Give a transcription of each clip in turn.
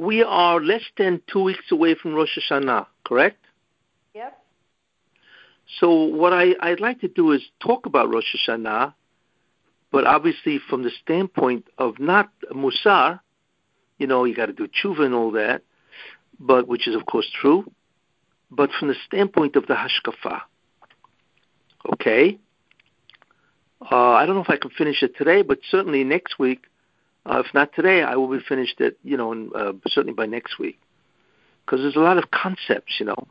we are less than two weeks away from Rosh Hashanah, correct? Yep. So what I, I'd like to do is talk about Rosh Hashanah, but obviously from the standpoint of not Musar, you know, you got to do tshuva and all that, but which is of course true, but from the standpoint of the hashkafa. Okay. Uh, I don't know if I can finish it today, but certainly next week. Uh, if not today, I will be finished it, you know, uh, certainly by next week, because there's a lot of concepts, you know.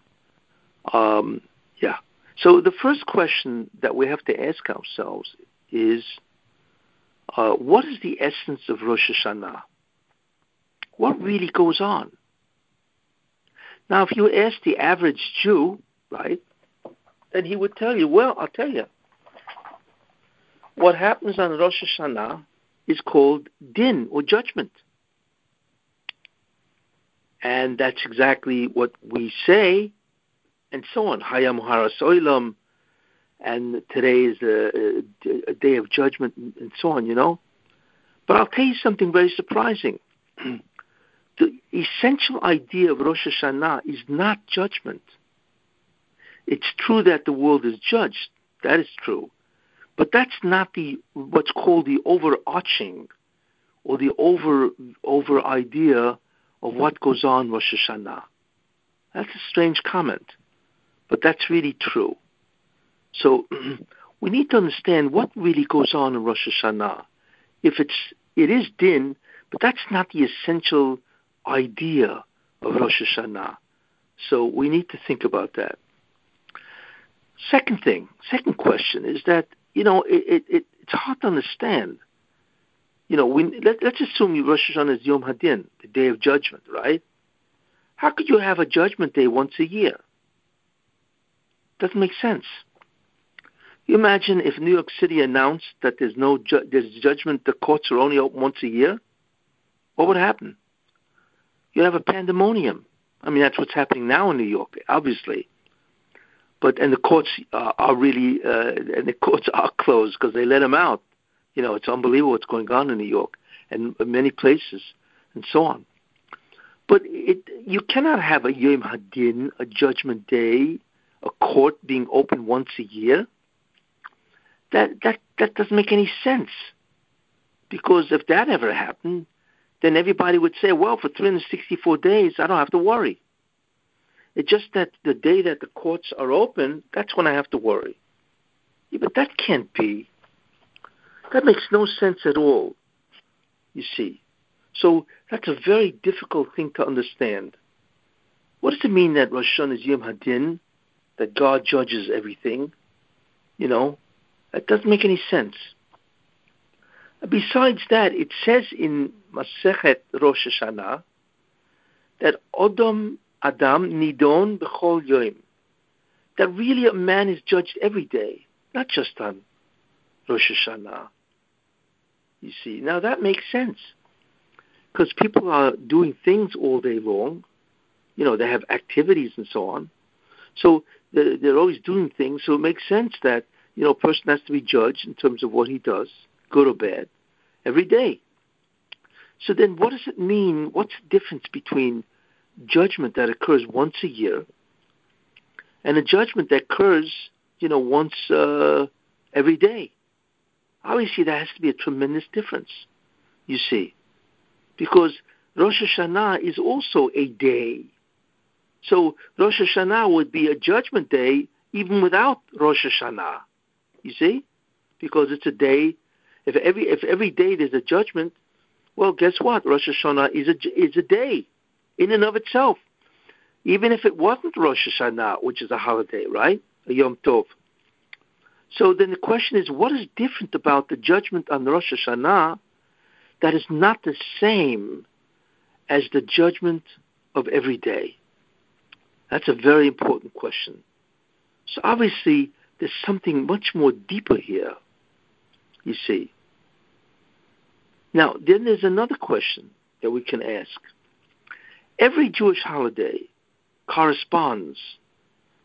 Um, yeah. So the first question that we have to ask ourselves is, uh, what is the essence of Rosh Hashanah? What really goes on? Now, if you ask the average Jew, right, then he would tell you, well, I'll tell you. What happens on Rosh Hashanah is called din, or judgment. And that's exactly what we say, and so on. Hayam Harasoilam, and today is a, a, a, day of judgment, and so on, you know. But I'll tell you something very surprising. the essential idea of Rosh Hashanah is not judgment. It's true that the world is judged. That is true. But that's not the what's called the overarching or the over over idea of what goes on Rosh Hashanah. That's a strange comment, but that's really true. So we need to understand what really goes on in Rosh Hashanah. If it's it is din, but that's not the essential idea of Rosh Hashanah. So we need to think about that. Second thing, second question is that you know it, it, it's hard to understand. You know, we, let, us assume Rosh Hashanah is Yom Hadin, the Day of Judgment, right? How could you have a Judgment Day once a year? Doesn't make sense. You imagine if New York City announced that there's no ju- there's judgment, the courts are only open once a year. What would happen? You'd have a pandemonium. I mean, that's what's happening now in New York, obviously but and the courts uh, are really uh, and the courts are closed because they let him out. You know, it's unbelievable what's going on in New York and many places and so on. But it, you cannot have a Yom Hadin, a Judgment Day, a court being open once a year. That that that doesn't make any sense. Because if that ever happened, then everybody would say, well, for 364 days, I don't have to worry. It's just that the day that the courts are open, that's when I have to worry. Yeah, but that can't be. That makes no sense at all, you see. So that's a very difficult thing to understand. What does it mean that Rosh Hashanah is Yom Hadin, that God judges everything? You know, that doesn't make any sense. Besides that, it says in Masechet Rosh Hashanah that Odom Adam nidon b'chol yoim. That really a man is judged every day, not just on Rosh Hashanah. You see, now that makes sense because people are doing things all day long. You know, they have activities and so on. So they're, they're always doing things. So it makes sense that you know a person has to be judged in terms of what he does, good or bad, every day. So then, what does it mean? What's the difference between judgment that occurs once a year and a judgment that occurs, you know, once uh, every day. Obviously, there has to be a tremendous difference, you see, because Rosh Hashanah is also a day. So Rosh Hashanah would be a judgment day even without Rosh Hashanah, you see, because it's a day. If every if every day there's a judgment, well, guess what? Rosh Hashanah is a is a day in and of itself, even if it wasn't Rosh Hashanah, which is a holiday, right? A Yom Tov. So then the question is, what is different about the judgment on Rosh Hashanah that is not the same as the judgment of every day? That's a very important question. So obviously, there's something much more deeper here, you see. Now, then there's another question that we can ask. Every Jewish holiday corresponds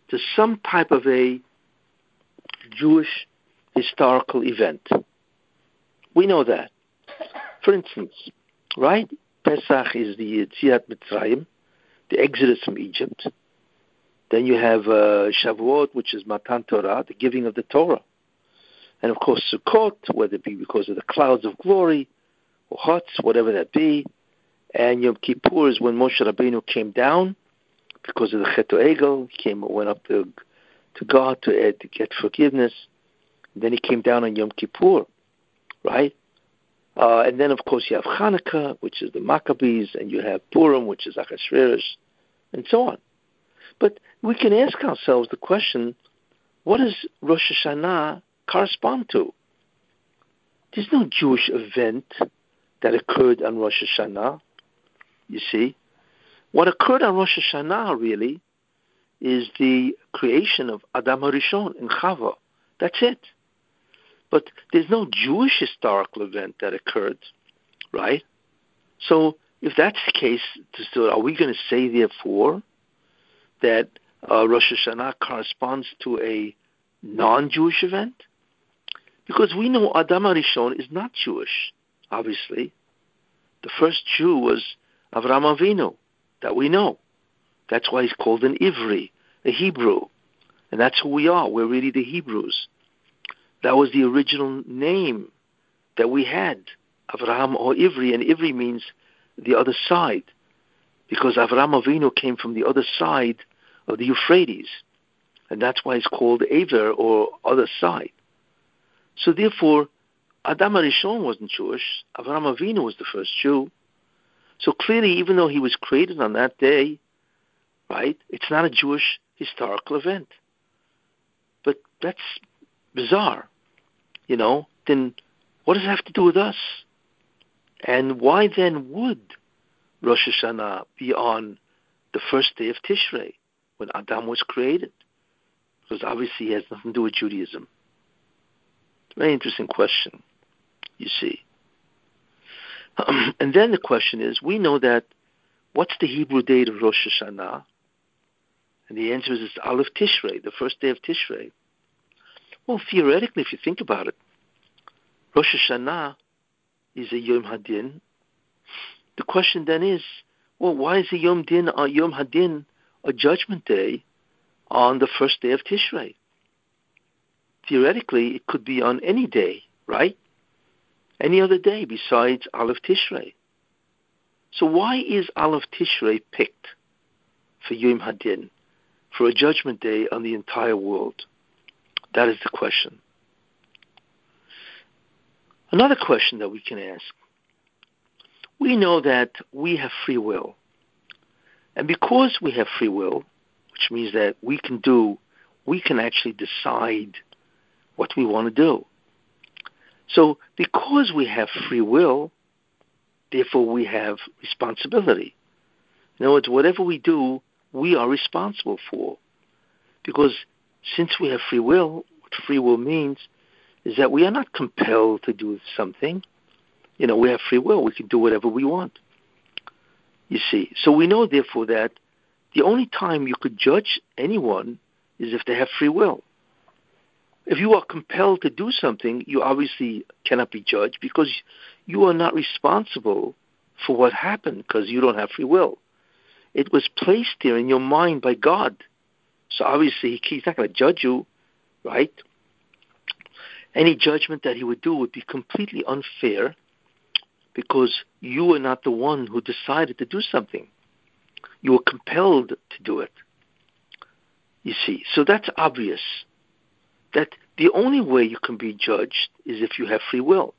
to some type of a Jewish historical event. We know that. For instance, right? Pesach is the Yetziat Mitzrayim, the exodus from Egypt. Then you have uh, Shavuot, which is Matan Torah, the giving of the Torah. And of course, Sukkot, whether it be because of the clouds of glory, or Chutz, whatever that be. And Yom Kippur is when Moshe Rabbeinu came down because of the Chet Egel. He came, went up to, to God to, uh, to get forgiveness. And then he came down on Yom Kippur, right? Uh, and then, of course, you have Hanukkah, which is the Maccabees, and you have Purim, which is Achashverosh, and so on. But we can ask ourselves the question, what does Rosh Hashanah correspond to? There's no Jewish event that occurred on Rosh Hashanah, you see. What occurred on Rosh Hashanah, really, is the creation of Adam HaRishon and Chava. That's it. But there's no Jewish historical event that occurred, right? So if that's the case, are we going to say, therefore, that uh, Rosh Hashanah corresponds to a non-Jewish event? Because we know Adam Arishon is not Jewish, obviously. The first Jew was Avram Avinu, that we know. That's why he's called an Ivri, a Hebrew. And that's who we are. We're really the Hebrews. That was the original name that we had, Avraham or Ivri, and Ivri means the other side, because Avraham Avinu came from the other side of the Euphrates, and that's why it's called Aver or other side. So therefore, Adam Arishon wasn't Jewish. Avraham Avinu was the first Jew. So clearly, even though he was created on that day, right, it's not a Jewish historical event. But that's bizarre you know, then what does it have to do with us? And why then would Rosh Hashanah be on the first day of Tishrei, when Adam was created? Because obviously it has nothing to do with Judaism. Very interesting question, you see. Um, and then the question is, we know that what's the Hebrew date of Rosh Hashanah? And the answer is it's Aleph Tishrei, the first day of Tishrei. Well, theoretically, if you think about it, Rosh Hashanah is a Yom Hadin. The question then is, well, why is a Yom Din, a Yom Hadin, a judgment day on the first day of Tishrei? Theoretically, it could be on any day, right? Any other day besides Aleph Tishrei. So why is Aleph Tishrei picked for Yom Hadin, for a judgment day on the entire world? That is the question. Another question that we can ask we know that we have free will. And because we have free will, which means that we can do, we can actually decide what we want to do. So, because we have free will, therefore we have responsibility. In other words, whatever we do, we are responsible for. Because since we have free will, what free will means is that we are not compelled to do something. You know, we have free will. We can do whatever we want. You see. So we know, therefore, that the only time you could judge anyone is if they have free will. If you are compelled to do something, you obviously cannot be judged because you are not responsible for what happened because you don't have free will. It was placed there in your mind by God. So obviously, He's not going to judge you, right? Any judgment that he would do would be completely unfair because you were not the one who decided to do something. You were compelled to do it. You see, so that's obvious that the only way you can be judged is if you have free will.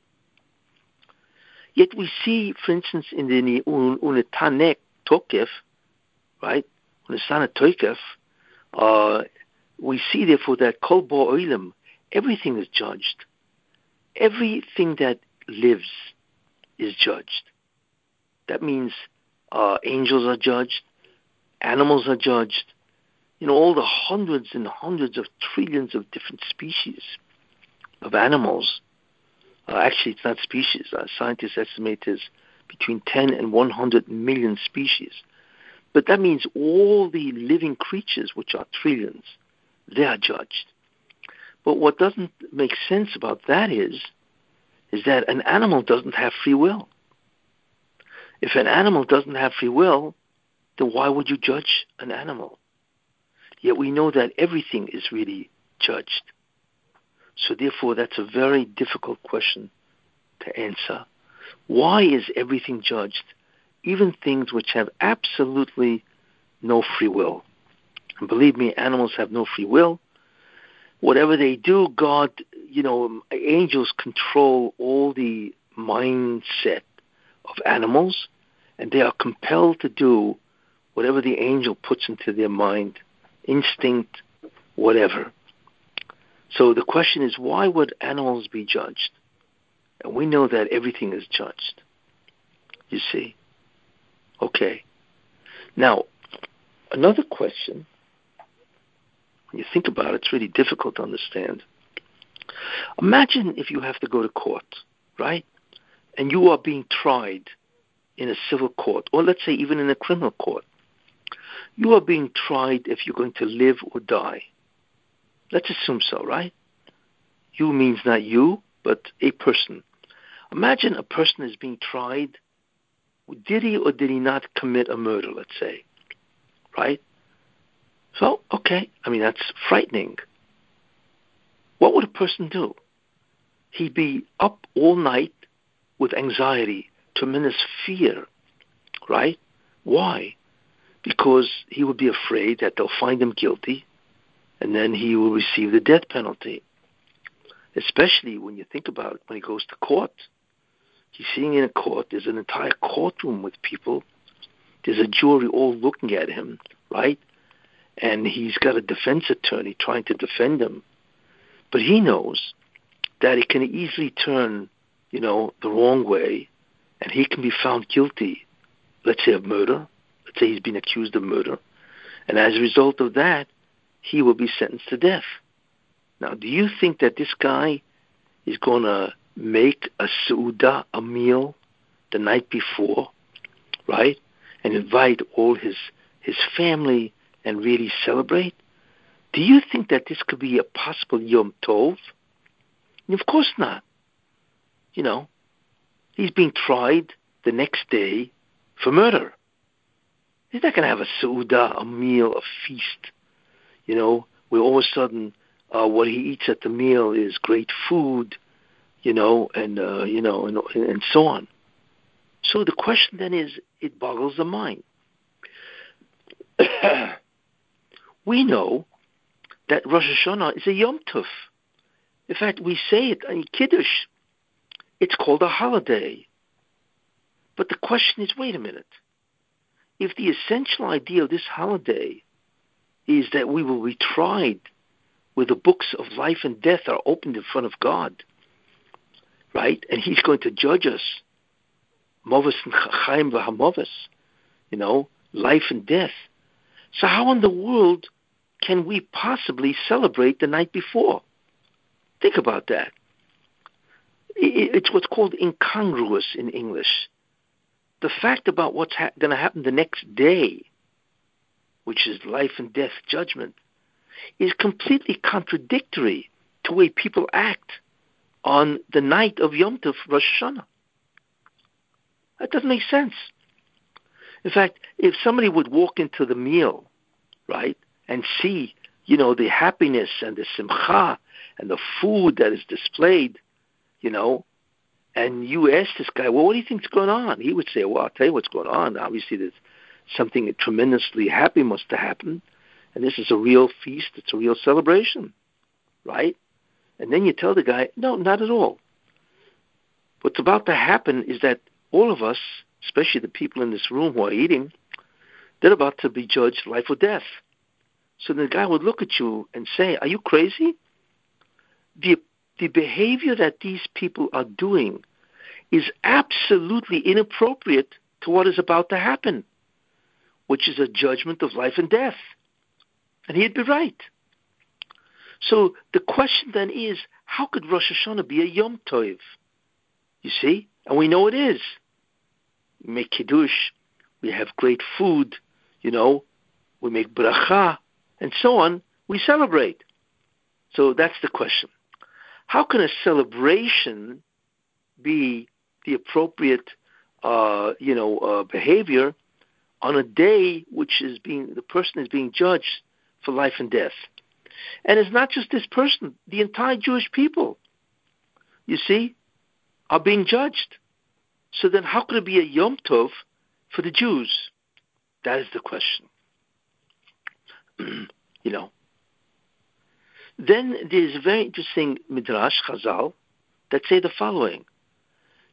Yet we see, for instance, in the Unetaneh Tokef, right? Unesaneh Tokef, uh, we see therefore that Kol Bo Oilim, everything is judged. Everything that lives is judged. That means uh, angels are judged, animals are judged. You know, all the hundreds and hundreds of trillions of different species of animals. Uh, actually, it's not species. Uh, scientists estimate there's between 10 and 100 million species. But that means all the living creatures, which are trillions, they are judged. But what doesn't make sense about that is, is that an animal doesn't have free will. If an animal doesn't have free will, then why would you judge an animal? Yet we know that everything is really judged. So therefore, that's a very difficult question to answer. Why is everything judged, even things which have absolutely no free will? And believe me, animals have no free will. Whatever they do, God, you know, angels control all the mindset of animals, and they are compelled to do whatever the angel puts into their mind, instinct, whatever. So the question is, why would animals be judged? And we know that everything is judged. You see? Okay. Now, another question, when you think about it, it's really difficult to understand. Imagine if you have to go to court, right? And you are being tried in a civil court, or let's say even in a criminal court. You are being tried if you're going to live or die. Let's assume so, right? You means not you, but a person. Imagine a person is being tried. Did he or did he not commit a murder, let's say? Right? So, okay. I mean, that's frightening. What would a person do? He'd be up all night with anxiety, tremendous fear, right? Why? Because he would be afraid that they'll find him guilty and then he will receive the death penalty. Especially when you think about it, when he goes to court. He's sitting in a court, there's an entire courtroom with people, there's a jury all looking at him, right? And he's got a defense attorney trying to defend him. But he knows that it can easily turn, you know, the wrong way, and he can be found guilty, let's say, of murder. Say he's been accused of murder. And as a result of that, he will be sentenced to death. Now, do you think that this guy is going to make a su'uda, a meal, the night before, right? And invite all his, his family and really celebrate? Do you think that this could be a possible Yom Tov? Of course not. You know, he's being tried the next day for murder. He's not going to have a su'uda, a meal, a feast, you know, where all of a sudden uh, what he eats at the meal is great food, you know, and uh, you know, and, and so on. So the question then is, it boggles the mind. we know that Rosh Hashanah is a Yom Tov. In fact, we say it in Kiddush. It's called a holiday. But the question is, wait a minute. If the essential idea of this holiday is that we will be tried where the books of life and death are opened in front of God, right? And He's going to judge us, Movis and Chaim v'Hamovis, you know, life and death. So how in the world can we possibly celebrate the night before? Think about that. It's what's called incongruous in English. The fact about what's ha- going to happen the next day which is life and death judgment, is completely contradictory to the way people act on the night of Yom Tov Rosh Hashanah. That doesn't make sense. In fact, if somebody would walk into the meal, right, and see, you know, the happiness and the simcha and the food that is displayed, you know, and you ask this guy, well, what do you think's going on? He would say, well, I'll tell you what's going on. Obviously, there's something tremendously happy must have happened, and this is a real feast, it's a real celebration, right? And then you tell the guy, no, not at all. What's about to happen is that all of us, especially the people in this room who are eating, they're about to be judged life or death. So the guy would look at you and say, Are you crazy? The, the behavior that these people are doing is absolutely inappropriate to what is about to happen which is a judgment of life and death. And he'd be right. So the question then is, how could Rosh Hashanah be a Yom Tov? You see? And we know it is. We make Kiddush, we have great food, you know, we make bracha, and so on. We celebrate. So that's the question. How can a celebration be the appropriate uh, you know, uh, behavior on a day which is being the person is being judged for life and death. And it's not just this person; the entire Jewish people, you see, are being judged. So then, how could it be a Yom Tov for the Jews? That is the question. you know. Then there's a very interesting midrash Chazal that say the following: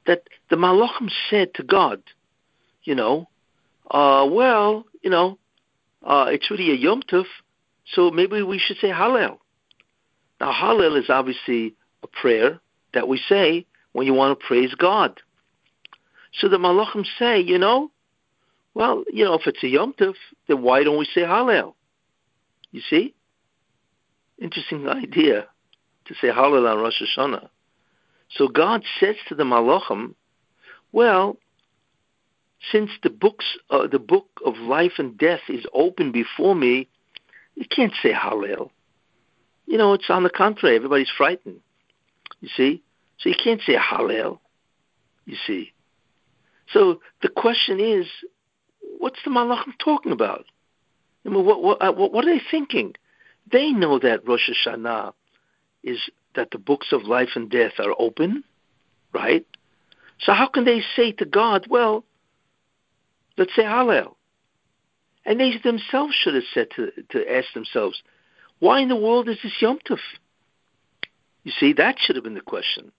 that the Malachim said to God, you know, uh, well, you know, uh, it's really a Yom Tov, so maybe we should say Hallel. Now, Hallel is obviously a prayer that we say when you want to praise God. So the Malachim say, you know, well, you know, if it's a Yom Tov, then why don't we say Hallel? You see? Interesting idea to say Hallel on Rosh Hashanah. So God says to the Malachim, well, since the books, uh, the book of life and death is open before me, you can't say Hallel. You know, it's on the contrary. Everybody's frightened. You see? So you can't say Hallel. You see? So the question is, what's the Malachim talking about? I mean, what, what, uh, what, are they thinking? They know that Rosh Hashanah is that the books of life and death are open, right? So how can they say to God, well, let's say Hallel? And they themselves should have said to, to ask themselves, why in the world is this Yom Tov? You see, that should have been the question.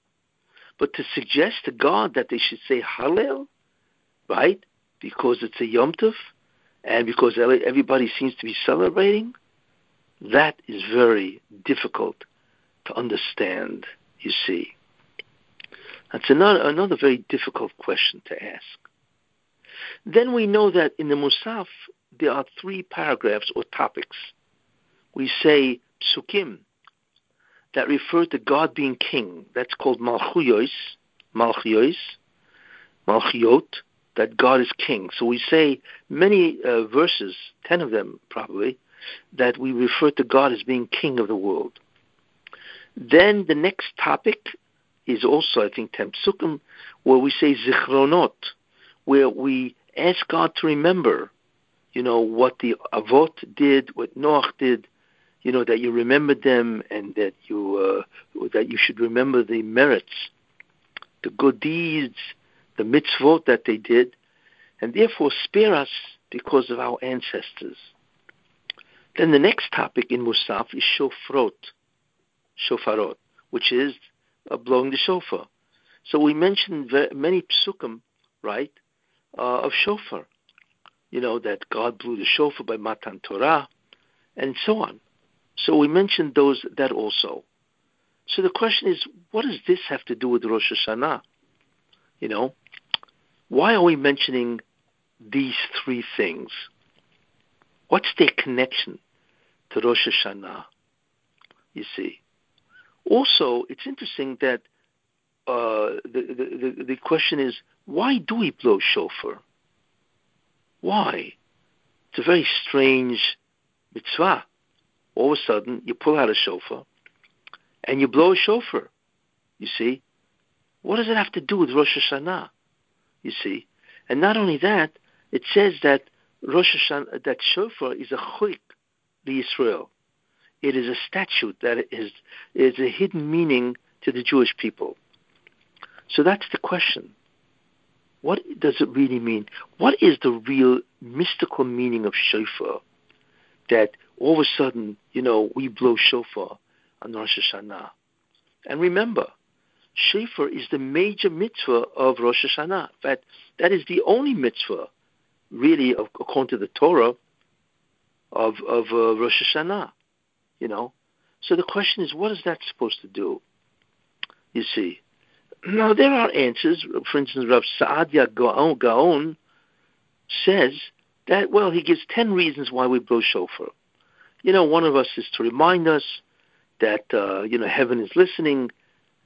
But to suggest to God that they should say Hallel, right, because it's a Yom Tov, and because everybody seems to be celebrating, that is very difficult to understand, you see. That's another, another very difficult question to ask. Then we know that in the Musaf, there are three paragraphs or topics. We say psukim that refer to God being king. That's called malchuyos, malchuyos, malchuyot, that God is king. So we say many uh, verses, ten of them probably, that we refer to God as being king of the world. Then the next topic is also, I think, ten psukim, where we say zichronot, where we ask God to remember you know, what the Avot did, what Noach did, you know, that you remember them and that you uh, that you should remember the merits, the good deeds, the mitzvot that they did, and therefore spare us because of our ancestors. Then the next topic in Musaf is shofrot, shofarot, which is uh, blowing the shofar. So we mentioned many psukim, right, uh, of shofar you know, that God blew the shofar by Matan Torah, and so on. So we mentioned those that also. So the question is, what does this have to do with Rosh Hashanah? You know, why are we mentioning these three things? What's their connection to Rosh Hashanah? You see. Also, it's interesting that uh, the, the, the question is, why do we blow shofar? Why? It's a very strange mitzvah. All of a sudden, you pull out a shofar and you blow a shofar. You see? What does it have to do with Rosh Hashanah? You see? And not only that, it says that Rosh Hashanah, that shofar is a chuk the Israel. It is a statute that is, is a hidden meaning to the Jewish people. So that's the question. What does it really mean? What is the real mystical meaning of shofar? That all of a sudden, you know, we blow shofar on Rosh Hashanah. And remember, shofar is the major mitzvah of Rosh Hashanah. In fact, that is the only mitzvah, really, according to the Torah, of of uh, Rosh Hashanah. You know, so the question is, what is that supposed to do? You see, now, there are answers. For instance, Rav Saadia Gaon says that, well, he gives 10 reasons why we blow shofar. You know, one of us is to remind us that, uh, you know, heaven is listening.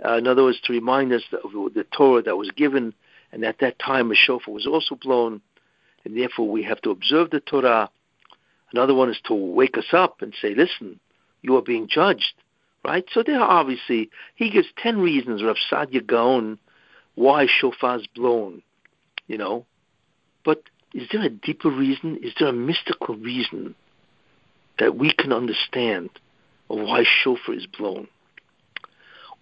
Uh, another words, to remind us of the Torah that was given, and at that time a shofar was also blown, and therefore we have to observe the Torah. Another one is to wake us up and say, listen, you are being judged right? So there are obviously, he gives 10 reasons, Rav Saadia Gaon, why shofar is blown. you know. But is there a deeper reason? Is there a mystical reason that we can understand of why shofar is blown?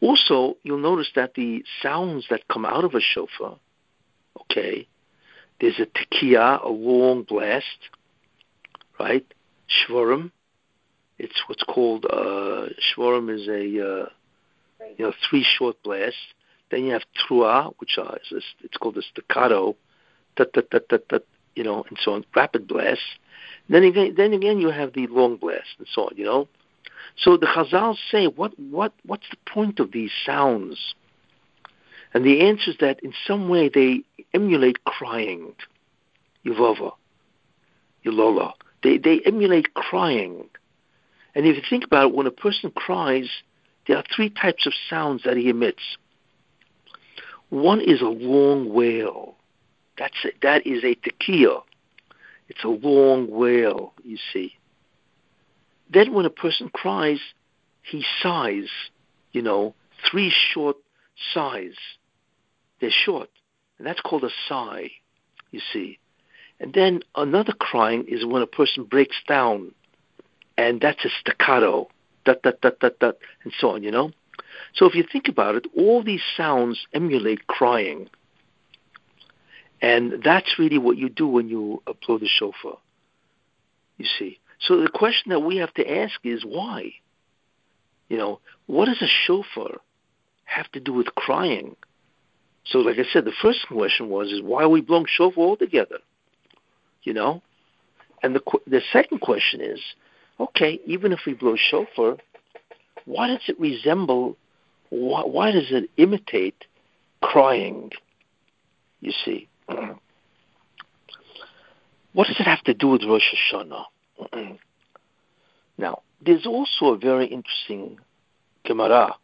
Also, you'll notice that the sounds that come out of a shofar, okay, there's a tekiah, a long blast, right? Shvarim, it's what's called uh, shvarim is a uh, you know three short blasts. Then you have trua, which is it's called a staccato, tut, tut, tut, tut, tut, you know, and so on, rapid blasts. Then again, then again, you have the long blast and so on, you know. So the Chazal say, what, what, what's the point of these sounds? And the answer is that in some way they emulate crying, yuvova, yulola. They, they emulate crying. And if you think about it, when a person cries, there are three types of sounds that he emits. One is a long wail. That's a, that is a tekiah. It's a long wail, you see. Then when a person cries, he sighs, you know, three short sighs. They're short. And that's called a sigh, you see. And then another crying is when a person breaks down, and that's a staccato, dut, dut, dut, dut, dut, and so on, you know. So if you think about it, all these sounds emulate crying. And that's really what you do when you blow the shofar, you see. So the question that we have to ask is why? You know, what is a shofar have to do with crying? So, like I said, the first question was, is why are we blowing shofar altogether? You know? And the, the second question is, okay, even if we blow shofar, why does it resemble, why, why does it imitate crying? You see. what does it have to do with Rosh Hashanah? now, there's also a very interesting Gemara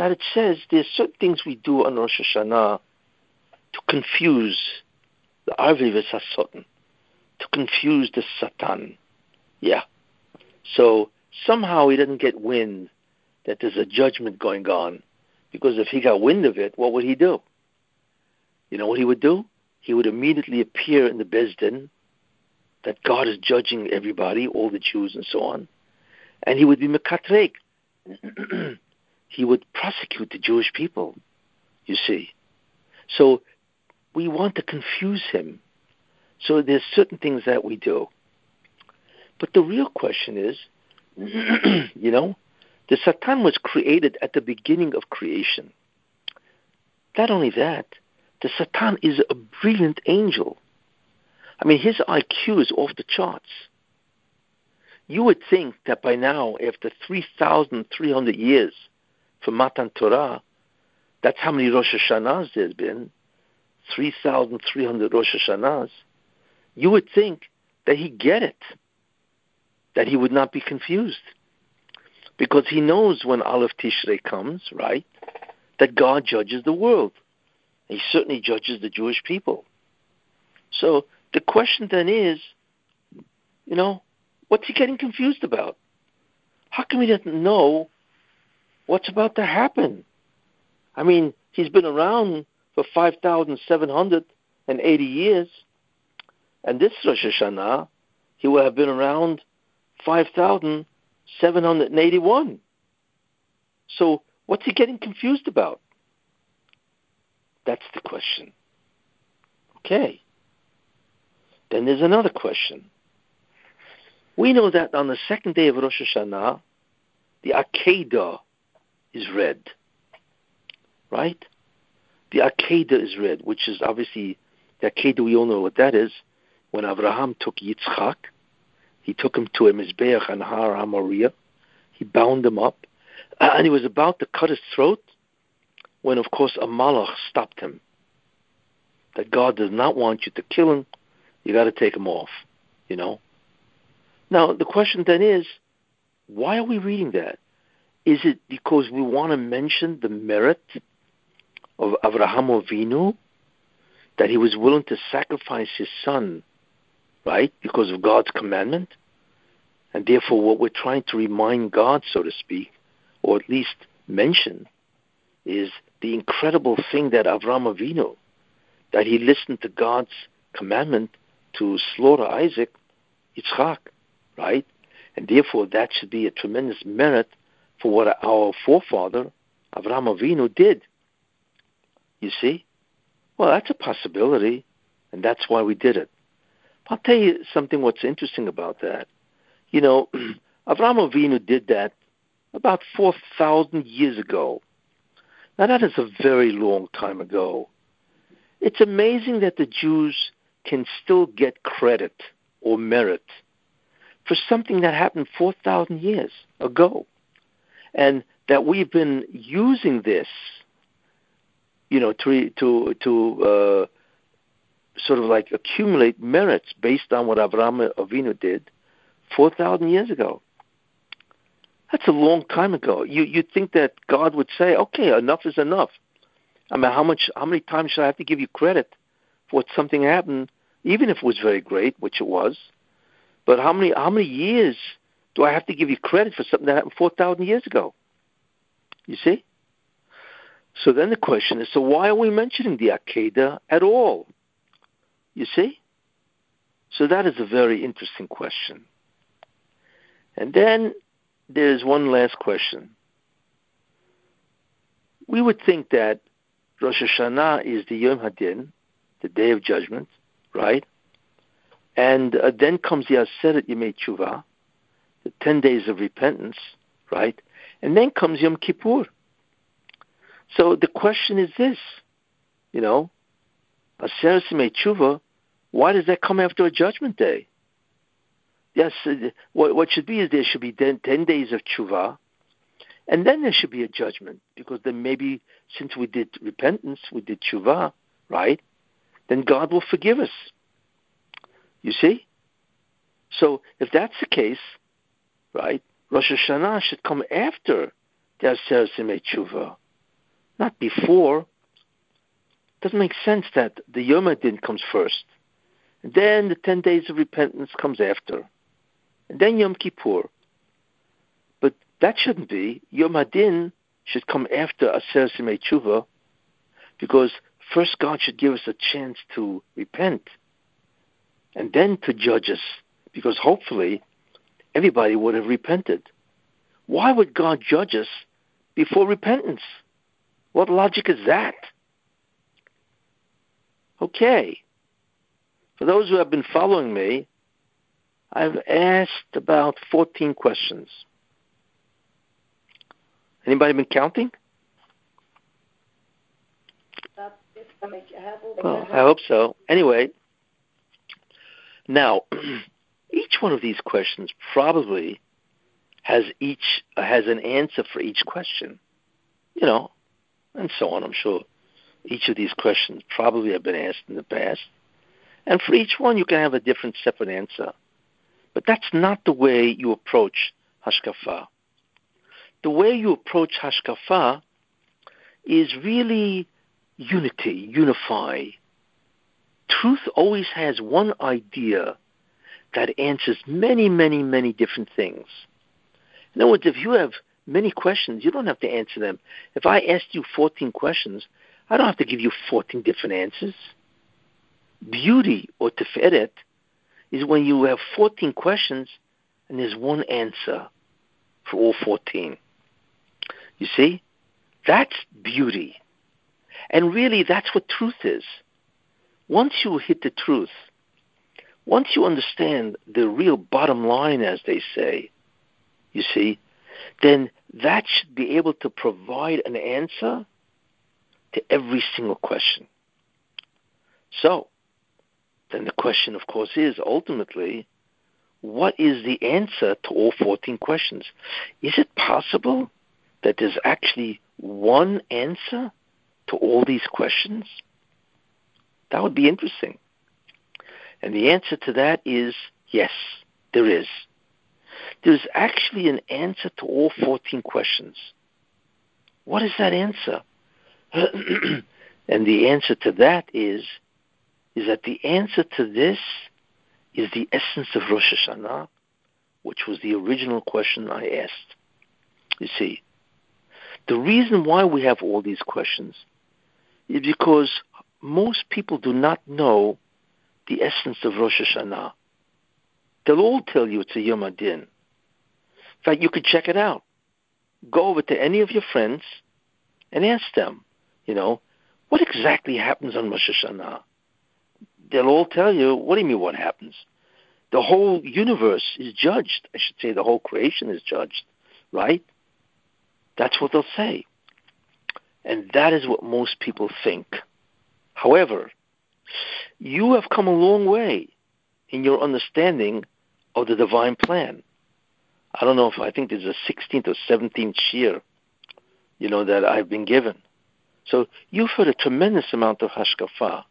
that it says there's certain things we do on Rosh Hashanah to confuse the Arvi V'Sasotan, to confuse the Satan. Yeah. So somehow he doesn't get wind that there's a judgment going on, because if he got wind of it, what would he do? You know what he would do? He would immediately appear in the Beis Din that God is judging everybody, all the Jews and so on, and he would be mekatreg. he would prosecute the Jewish people, you see. So we want to confuse him. So there's certain things that we do. But the real question is, you know, the Satan was created at the beginning of creation. Not only that, the Satan is a brilliant angel. I mean, his IQ is off the charts. You would think that by now, after 3,300 years from Matan Torah, that's how many Rosh Hashanahs there's been, 3,300 Rosh Hashanahs, you would think that he'd get it, that he would not be confused. Because he knows when Aleph Tishrei comes, right, that God judges the world. He certainly judges the Jewish people. So the question then is, you know, what's he getting confused about? How come he doesn't know what's about to happen? I mean, he's been around for 5,780 years, and this Rosh Hashanah, he will have been around 5,781. So, what's he getting confused about? That's the question. Okay. Then there's another question. We know that on the second day of Rosh Hashanah, the Akedah is read. Right? The Akedah is read, which is obviously the Akedah, we all know what that is. When Abraham took Yitzchak, he took him to a Mizbeach and Har HaMoriah. He bound him up, and he was about to cut his throat when, of course, a malach stopped him. That God does not want you to kill him, you got to take him off, you know. Now, the question then is, why are we reading that? Is it because we want to mention the merit of Avraham Avinu, that he was willing to sacrifice his son, right, because of God's commandment? And therefore, what we're trying to remind God, so to speak, or at least mention, is the incredible thing that Avraham Avinu, that he listened to God's commandment to slaughter Isaac, Yitzchak, right? And therefore, that should be a tremendous merit for what our forefather, Avraham Avinu, did. You see? Well, that's a possibility, and that's why we did it. I'll tell you something what's interesting about that. You know, Avraham Avinu did that about 4,000 years ago. Now, that is a very long time ago. It's amazing that the Jews can still get credit or merit for something that happened 4,000 years ago. And that we've been using this, you know, to, to, to uh, sort of like accumulate merits based on what Avraham Avinu did 4,000 years ago. That's a long time ago. You you'd think that God would say, "Okay, enough is enough." I mean, how much, how many times should I have to give you credit for what something happened, even if it was very great, which it was? But how many, how many years do I have to give you credit for something that happened four thousand years ago? You see. So then the question is, so why are we mentioning the Akedah at all? You see. So that is a very interesting question. And then there's one last question. We would think that Rosh Hashanah is the Yom Hadin, the Day of Judgment, right? And uh, then comes the Aseret Yemei Tshuva, 10 days of repentance, right? And then comes Yom Kippur. So the question is this, you know, Tshuva, why does that come after a Judgment Day? Yes, uh, what, should be is there should be 10, 10 days of tshuva, and then there should be a judgment, because then maybe since we did repentance, we did tshuva, right? Then God will forgive us. You see? So if that's the case, right, Rosh Hashanah should come after the Aseret Yemei not before. Doesn't make sense that the Yom Adin comes first. And then the 10 days of repentance comes after and then Yom Kippur. But that shouldn't be. Yom Hadin should come after Aseres Yemei Tshuva, because first God should give us a chance to repent, and then to judge us, because hopefully everybody would have repented. Why would God judge us before repentance? What logic is that? Okay. For those who have been following me, I've asked about 14 questions. Anybody been counting? Well, I hope so. Anyway, now each one of these questions probably has each has an answer for each question, you know, and so on. I'm sure each of these questions probably have been asked in the past, and for each one you can have a different separate answer. But that's not the way you approach Hashkafa. The way you approach Hashkafa is really unity, unify. Truth always has one idea that answers many, many, many different things. In other words, if you have many questions, you don't have to answer them. If I asked you 14 questions, I don't have to give you 14 different answers. Beauty or tiferet is when you have 14 questions and there's one answer for all 14. You see? That's beauty. And really, that's what truth is. Once you hit the truth, once you understand the real bottom line, as they say, you see, then that should be able to provide an answer to every single question. So, then the question, of course, is ultimately, what is the answer to all 14 questions? Is it possible that there's actually one answer to all these questions? That would be interesting. And the answer to that is yes, there is. There's actually an answer to all 14 questions. What is that answer? and the answer to that is is that the answer to this is the essence of Rosh Hashanah, which was the original question I asked. You see, the reason why we have all these questions is because most people do not know the essence of Rosh Hashanah. They'll all tell you it's a Yom Adin. In fact, you could check it out. Go over to any of your friends and ask them, you know, what exactly happens on Rosh Hashanah? They'll all tell you, what do you mean what happens? The whole universe is judged. I should say the whole creation is judged, right? That's what they'll say. And that is what most people think. However, you have come a long way in your understanding of the divine plan. I don't know if I think there's a 16th or 17th year, you know, that I've been given. So you've heard a tremendous amount of hashkafa,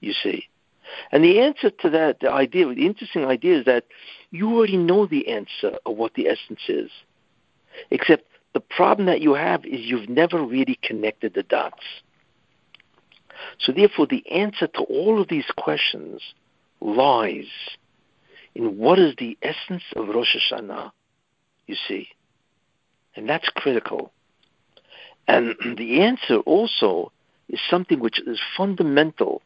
you see. And the answer to that, the idea, the interesting idea is that you already know the answer of what the essence is. Except the problem that you have is you've never really connected the dots. So therefore, the answer to all of these questions lies in what is the essence of Rosh Hashanah, you see. And that's critical. And the answer also is something which is fundamental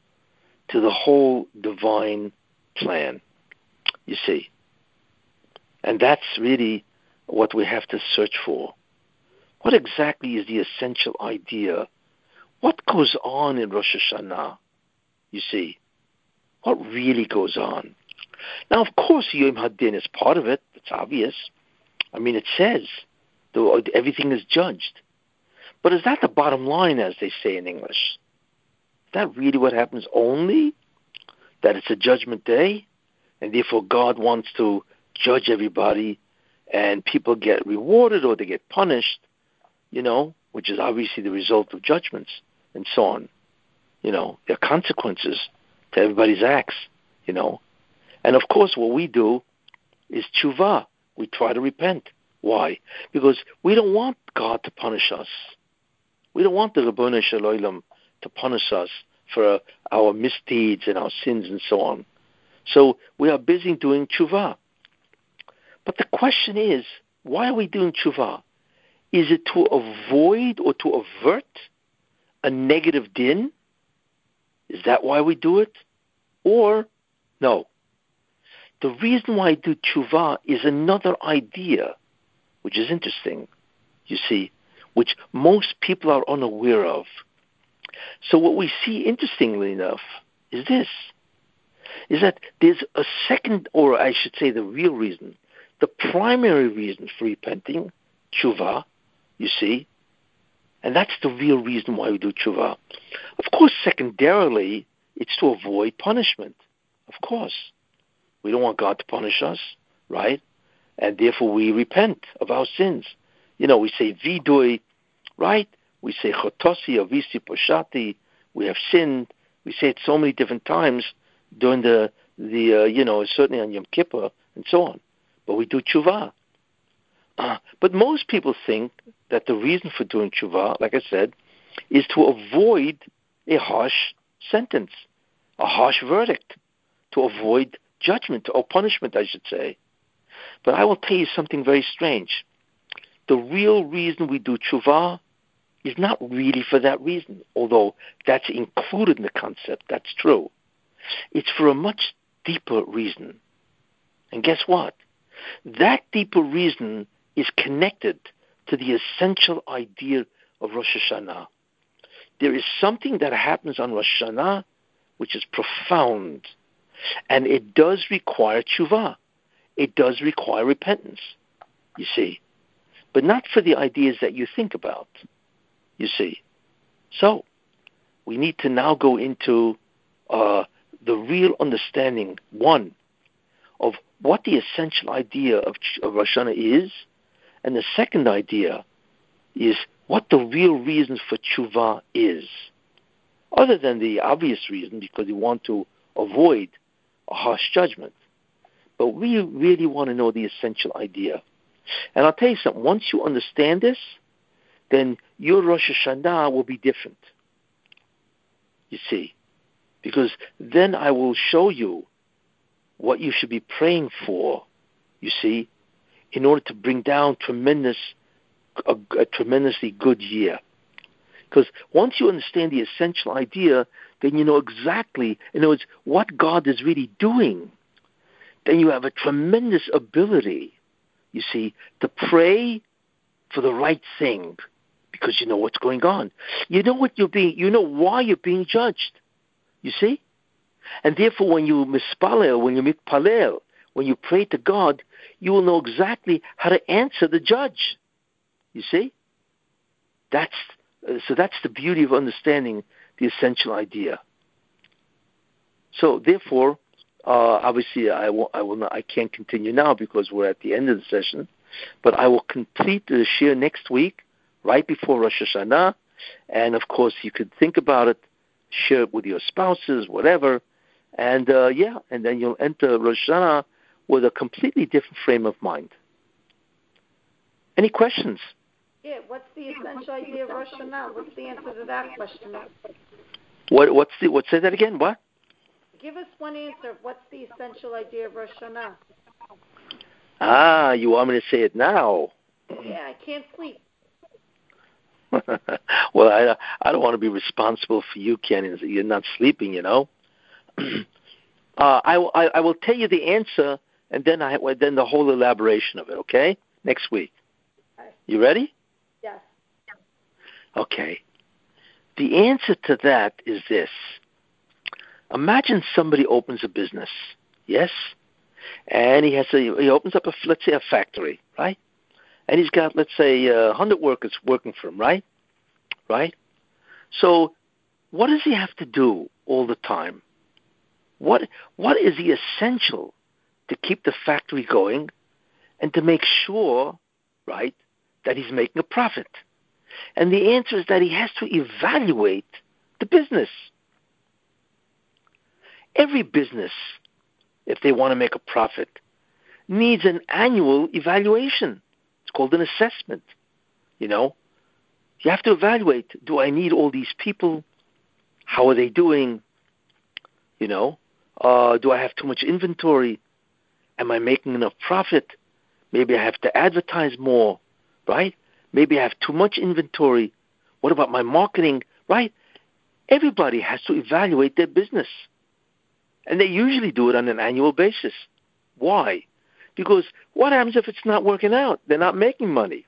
to the whole divine plan, you see. And that's really what we have to search for. What exactly is the essential idea? What goes on in Rosh Hashanah? You see, what really goes on? Now, of course, Yom Hadin is part of it. It's obvious. I mean, it says everything is judged. But is that the bottom line, as they say in English? Is that really what happens only? That it's a judgment day? And therefore God wants to judge everybody and people get rewarded or they get punished, you know, which is obviously the result of judgments and so on. You know, there are consequences to everybody's acts, you know. And of course, what we do is tshuva. We try to repent. Why? Because we don't want God to punish us. We don't want the Rabboni Shalom to punish us for our misdeeds and our sins and so on. So we are busy doing tshuva. But the question is, why are we doing tshuva? Is it to avoid or to avert a negative din? Is that why we do it? Or, no. The reason why I do tshuva is another idea, which is interesting, you see, which most people are unaware of. So what we see, interestingly enough, is this, is that there's a second, or I should say the real reason, the primary reason for repenting, tshuva, you see, and that's the real reason why we do tshuva. Of course, secondarily, it's to avoid punishment. Of course. We don't want God to punish us, right? And therefore we repent of our sins. You know, we say vidui, right? We say chotosi, avisi, poshati. We have sinned. We say it so many different times during the, the uh, you know, certainly on Yom Kippur and so on. But we do tshuva. Uh, but most people think that the reason for doing tshuva, like I said, is to avoid a harsh sentence, a harsh verdict, to avoid judgment or punishment, I should say. But I will tell you something very strange. The real reason we do tshuva is not really for that reason, although that's included in the concept, that's true. It's for a much deeper reason. And guess what? That deeper reason is connected to the essential idea of Rosh Hashanah. There is something that happens on Rosh Hashanah which is profound, and it does require tshuva. It does require repentance, you see, but not for the ideas that you think about, you see. So, we need to now go into uh, the real understanding, one, of what the essential idea of, of Rosh Hashanah is, and the second idea is what the real reason for tshuva is, other than the obvious reason because you want to avoid a harsh judgment. But we really want to know the essential idea. And I'll tell you something, once you understand this, then your Rosh Hashanah will be different. You see, because then I will show you what you should be praying for, you see, in order to bring down tremendous, a, a tremendously good year. Because once you understand the essential idea, then you know exactly, in other words, what God is really doing. Then you have a tremendous ability, you see, to pray for the right thing because you know what's going on. You know what you're being, you know why you're being judged. You see? And therefore, when you mispalel, when you mitpalel, when you pray to God, you will know exactly how to answer the judge. You see? That's uh, so. That's the beauty of understanding the essential idea. So, therefore, uh, obviously, I will, I will not, I can't continue now because we're at the end of the session. But I will complete the shiur next week, right before Rosh Hashanah, and of course, you could think about it, share it with your spouses, whatever, and uh, yeah, and then you'll enter Rosh Hashanah with a completely different frame of mind. Any questions? Yeah, what's the essential idea of Rosh Hashanah? What's the answer to that question? What? What's the? What? Say that again. What? Give us one answer. What's the essential idea of Rosh Hashanah? Ah, you want me to say it now? Yeah, I can't sleep. well, I I don't want to be responsible for you, Kenny. You're not sleeping, you know. uh, I, I I will tell you the answer, and then I then the whole elaboration of it. Okay, next week. Okay. You ready? Yes. Okay. The answer to that is this. Imagine somebody opens a business, yes, and he has a he opens up a let's say a factory, right? And he's got let's say uh, a hundred workers working for him, right? Right. So, what does he have to do all the time? What what is the essential to keep the factory going and to make sure, right, that he's making a profit? And the answer is that he has to evaluate the business. Every business, if they want to make a profit, needs an annual evaluation. It's called an assessment. You know, you have to evaluate do I need all these people? How are they doing? You know, uh, do I have too much inventory? Am I making enough profit? Maybe I have to advertise more, right? Maybe I have too much inventory. What about my marketing, right? Everybody has to evaluate their business. And they usually do it on an annual basis. Why? Because what happens if it's not working out? They're not making money.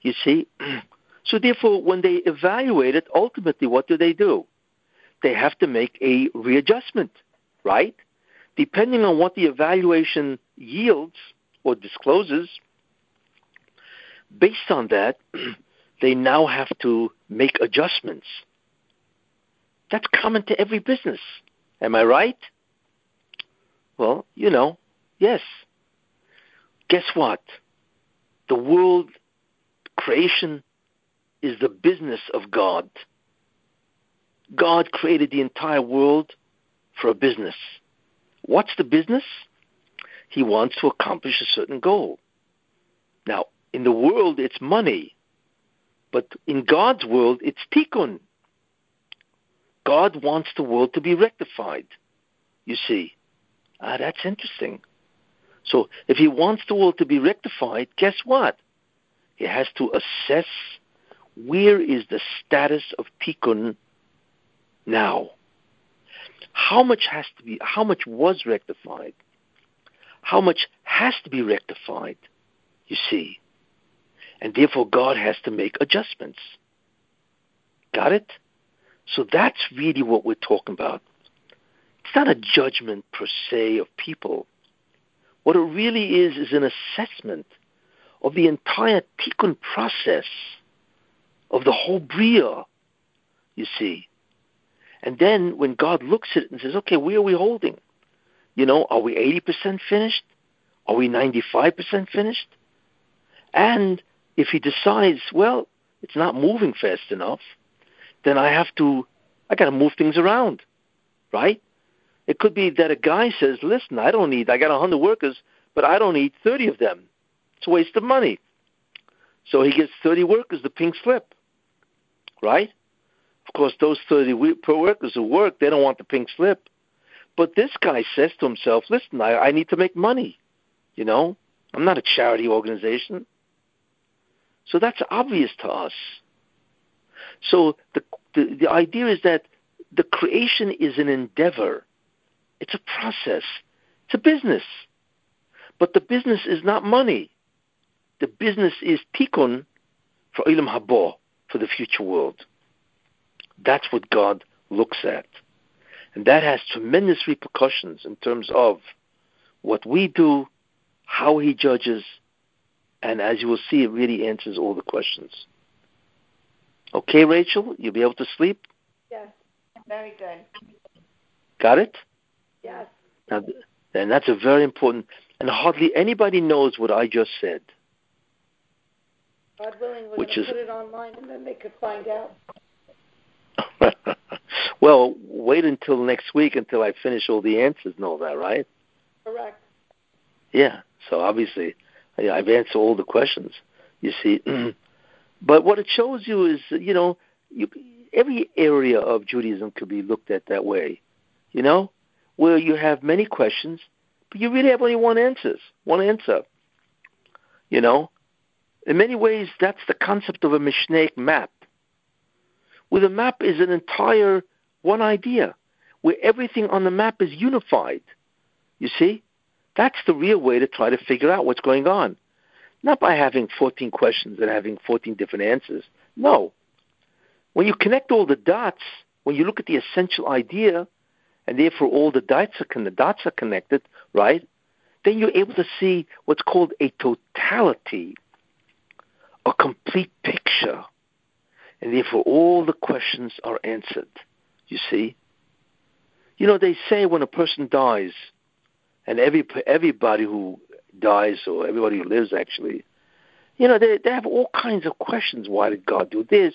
You see? So therefore, when they evaluate it, ultimately, what do they do? They have to make a readjustment, right? Depending on what the evaluation yields or discloses, based on that, they now have to make adjustments. That's common to every business. Am I right? Well, you know, yes. Guess what? The world creation is the business of God. God created the entire world for a business. What's the business? He wants to accomplish a certain goal. Now, in the world, it's money. But in God's world, it's tikkun. God wants the world to be rectified. You see. Ah, that's interesting. So if he wants the world to be rectified, guess what? He has to assess where is the status of tikkun now. How much has to be how much was rectified? How much has to be rectified? You see. And therefore God has to make adjustments. Got it? So that's really what we're talking about. It's not a judgment per se of people. What it really is is an assessment of the entire tikkun process of the whole bria, you see. And then when God looks at it and says, okay, where are we holding? You know, are we 80% finished? Are we 95% finished? And if he decides, well, it's not moving fast enough, then I have to, I got to move things around, right? It could be that a guy says, listen, I don't need, I got 100 workers, but I don't need 30 of them. It's a waste of money. So he gets 30 workers the pink slip, right? Of course, those 30 per workers who work, they don't want the pink slip. But this guy says to himself, listen, I, I need to make money. You know, I'm not a charity organization. So that's obvious to us. So the, the, the idea is that the creation is an endeavor. It's a process. It's a business. But the business is not money. The business is tikkun for ilam haba, for the future world. That's what God looks at. And that has tremendous repercussions in terms of what we do, how he judges, and as you will see, it really answers all the questions. Okay, Rachel, you'll be able to sleep? Yes. Very good. Got it? Yes. Now, and that's a very important, and hardly anybody knows what I just said. God willing, we're going to put it online and then they could find out. well, wait until next week until I finish all the answers and all that, right? Correct. Yeah. So obviously, I've answered all the questions. You see, but what it shows you is, you know, you, every area of Judaism could be looked at that way. You know, where you have many questions, but you really have only one answer. One answer. You know, in many ways, that's the concept of a Mishnaic map, where the map is an entire one idea, where everything on the map is unified. You see? That's the real way to try to figure out what's going on. Not by having 14 questions and having 14 different answers. No. When you connect all the dots, when you look at the essential idea, and therefore all the dots are, the dots are connected, right? Then you're able to see what's called a totality, a complete picture. And therefore all the questions are answered. You see? You know, they say when a person dies, and every everybody who dies or everybody who lives actually, you know, they they have all kinds of questions. Why did God do this?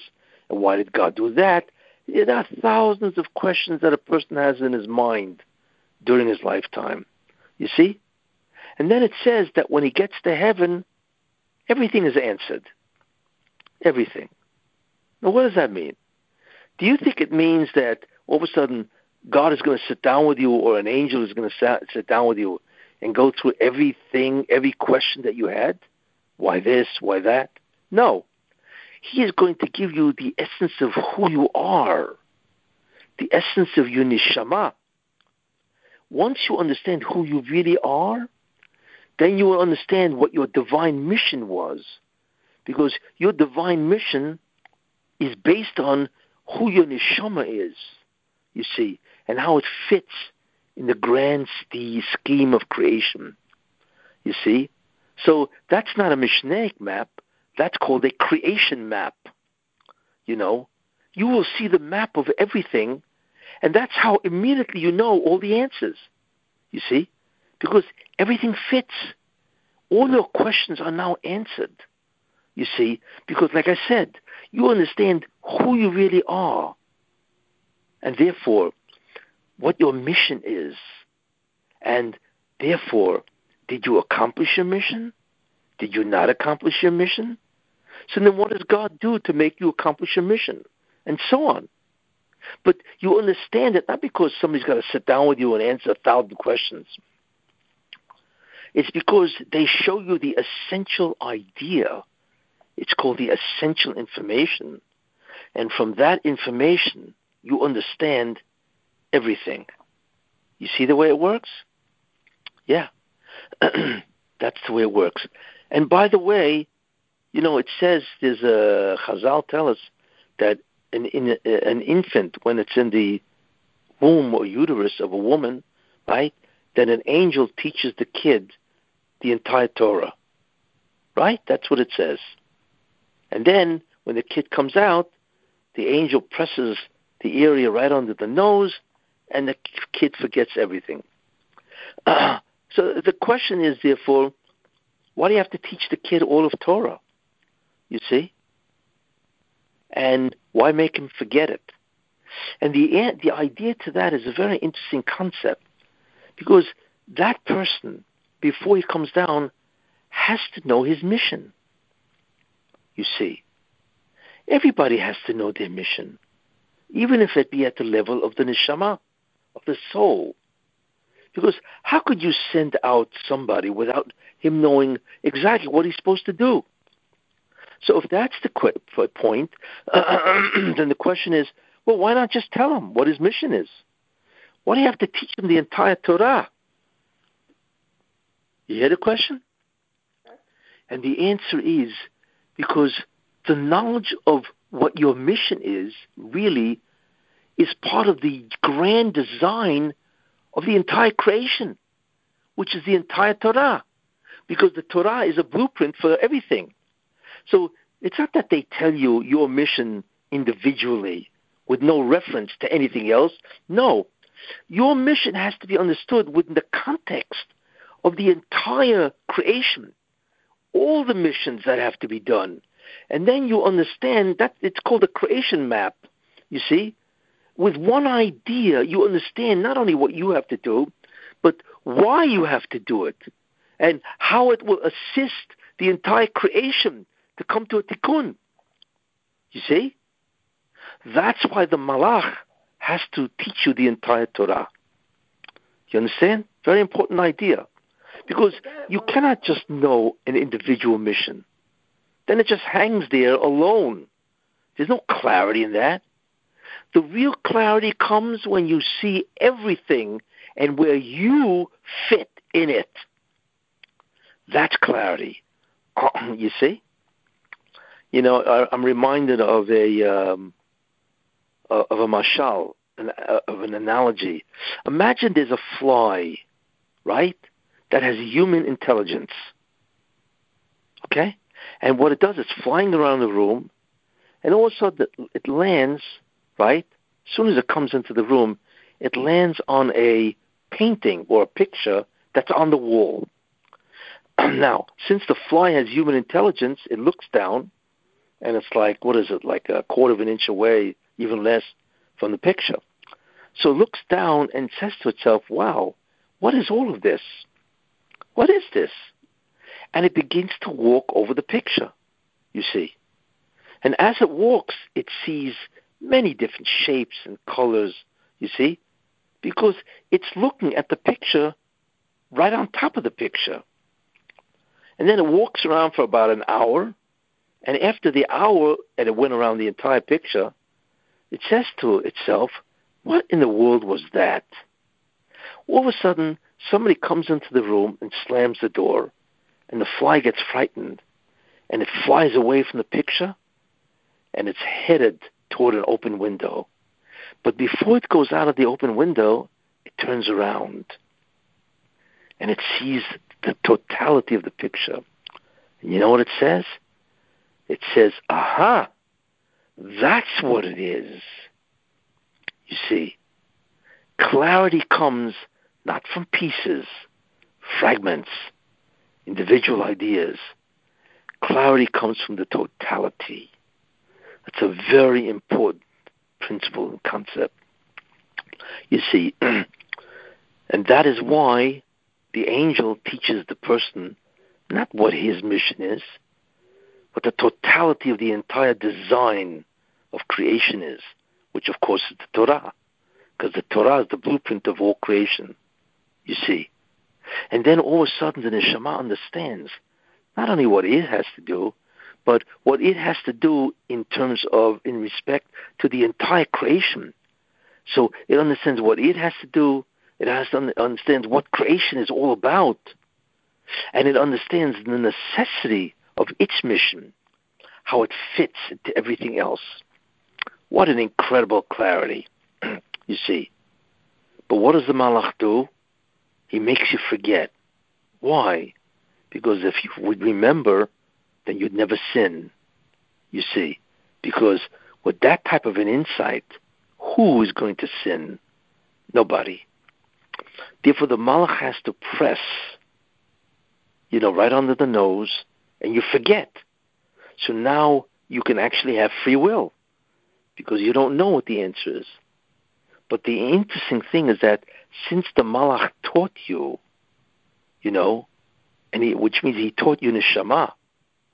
And why did God do that? There are thousands of questions that a person has in his mind during his lifetime. You see? And then it says that when he gets to heaven, everything is answered. Everything. Now, what does that mean? Do you think it means that all of a sudden God is going to sit down with you or an angel is going to sit down with you and go through everything, every question that you had? Why this? Why that? No. He is going to give you the essence of who you are, the essence of your neshama. Once you understand who you really are, then you will understand what your divine mission was. Because your divine mission is based on who your neshama is, you see and how it fits in the grand scheme of creation. You see? So that's not a Mishnaic map. That's called a creation map. You know? You will see the map of everything, and that's how immediately you know all the answers. You see? Because everything fits. All your questions are now answered. You see? Because, like I said, you understand who you really are. And therefore, what your mission is. And therefore, did you accomplish your mission? Did you not accomplish your mission? So then what does God do to make you accomplish your mission? And so on. But you understand it not because somebody's got to sit down with you and answer a thousand questions. It's because they show you the essential idea. It's called the essential information. And from that information, you understand everything. You see the way it works? Yeah. That's the way it works. And by the way, you know, it says there's a Chazal tell us that an, in, an infant, when it's in the womb or uterus of a woman, right, then an angel teaches the kid the entire Torah. Right? That's what it says. And then when the kid comes out, the angel presses the area right under the nose and the kid forgets everything. Uh, so the question is, therefore, why do you have to teach the kid all of Torah? You see? And why make him forget it? And the, the idea to that is a very interesting concept because that person, before he comes down, has to know his mission. You see? Everybody has to know their mission, even if it be at the level of the neshama of the soul. Because how could you send out somebody without him knowing exactly what he's supposed to do? So if that's the qu- point, then the question is, well, why not just tell him what his mission is? Why do you have to teach him the entire Torah? You hear the question? And the answer is because the knowledge of what your mission is really is part of the grand design of the entire creation, which is the entire Torah. Because the Torah is a blueprint for everything. So it's not that they tell you your mission individually with no reference to anything else. No. Your mission has to be understood within the context of the entire creation, all the missions that have to be done. And then you understand that it's called a creation map, you see? With one idea, you understand not only what you have to do, but why you have to do it, and how it will assist the entire creation to come to a tikkun. You see? That's why the malach has to teach you the entire Torah. You understand? Very important idea. Because you cannot just know an individual mission. Then it just hangs there alone. There's no clarity in that. The real clarity comes when you see everything and where you fit in it. That's clarity. you see? You know, I, am reminded of a um, of a mashal, an, uh, of an analogy. Imagine there's a fly, right, that has human intelligence. Okay, and what it does is flying around the room, and all of a sudden it lands, right? As soon as it comes into the room, it lands on a painting or a picture that's on the wall. now, since the fly has human intelligence, it looks down and it's like what is it like a quarter of an inch away, even less from the picture. So it looks down and says to itself, "Wow, what is all of this? What is this?" And it begins to walk over the picture. You see, and as it walks, it sees many different shapes and colors. You see, because it's looking at the picture right on top of the picture. And then it walks around for about an hour, and after the hour and it went around the entire picture, it says to itself, What in the world was that? All of a sudden, somebody comes into the room and slams the door, and the fly gets frightened, and it flies away from the picture, and it's headed toward an open window. But before it goes out of the open window, it turns around, and it sees the totality of the picture. And you know what it says? it says, aha, that's what it is. You see, clarity comes not from pieces, fragments, individual ideas. Clarity comes from the totality. That's a very important principle and concept. You see, and that is why the angel teaches the person not what his mission is, but the totality of the entire design of creation is, which of course is the Torah, because the Torah is the blueprint of all creation, you see. And then all of a sudden the neshama understands not only what it has to do, but what it has to do in terms of, in respect to the entire creation. So it understands what it has to do, it has to understand what creation is all about, and it understands the necessity of its mission, how it fits into everything else. What an incredible clarity, you see. But what does the Malach do? He makes you forget. Why? Because if you would remember, then you'd never sin, you see. Because with that type of an insight, who is going to sin? Nobody. Therefore, the Malach has to press, you know, right under the nose and you forget. So now you can actually have free will because you don't know what the answer is. But the interesting thing is that since the Malach taught you, you know, and he, which means he taught you neshama.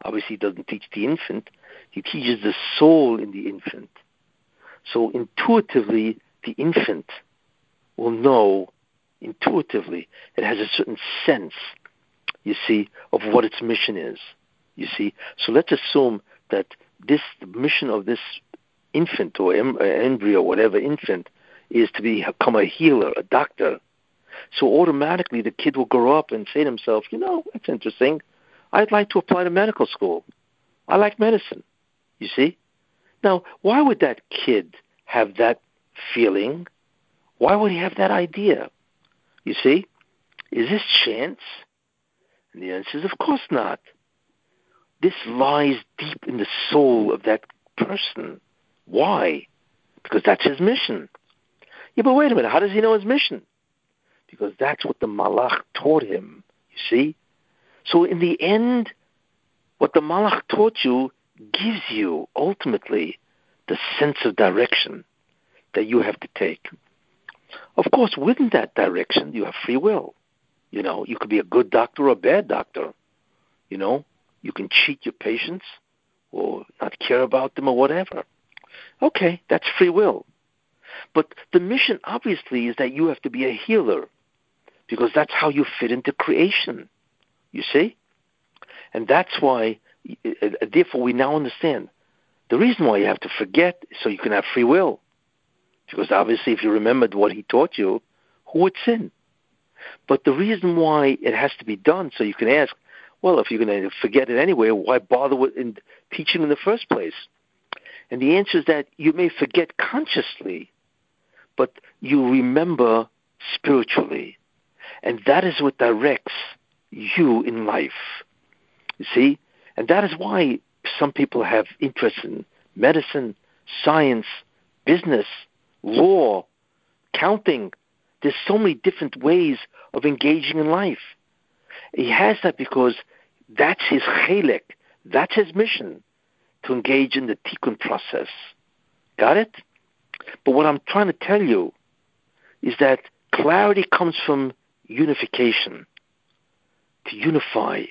Obviously, he doesn't teach the infant; he teaches the soul in the infant. So intuitively, the infant will know. Intuitively, it has a certain sense, you see, of what its mission is. You see, so let's assume that this the mission of this infant or em- embryo, whatever infant, is to become a healer, a doctor. So automatically the kid will grow up and say to himself, you know, it's interesting. I'd like to apply to medical school. I like medicine. You see? Now, why would that kid have that feeling? Why would he have that idea? You see? Is this chance? And the answer is, of course not. This lies deep in the soul of that person. Why? Because that's his mission. Yeah, but wait a minute. How does he know his mission? Because that's what the Malach taught him. You see? So in the end, what the Malach taught you gives you ultimately the sense of direction that you have to take. Of course, within that direction, you have free will. You know, you could be a good doctor or a bad doctor. You know, you can cheat your patients or not care about them or whatever. Okay, that's free will. But the mission, obviously, is that you have to be a healer because that's how you fit into creation. You see? And that's why, uh, uh, therefore, we now understand the reason why you have to forget is so you can have free will. Because obviously, if you remembered what he taught you, who would sin? But the reason why it has to be done, so you can ask, well, if you're going to forget it anyway, why bother with in teaching in the first place? And the answer is that you may forget consciously, but you remember spiritually. And that is what directs you in life. You see? And that is why some people have interest in medicine, science, business, law, counting. There's so many different ways of engaging in life. He has that because that's his chelik, that's his mission to engage in the tikkun process. Got it? But what I'm trying to tell you is that clarity comes from unification, to unify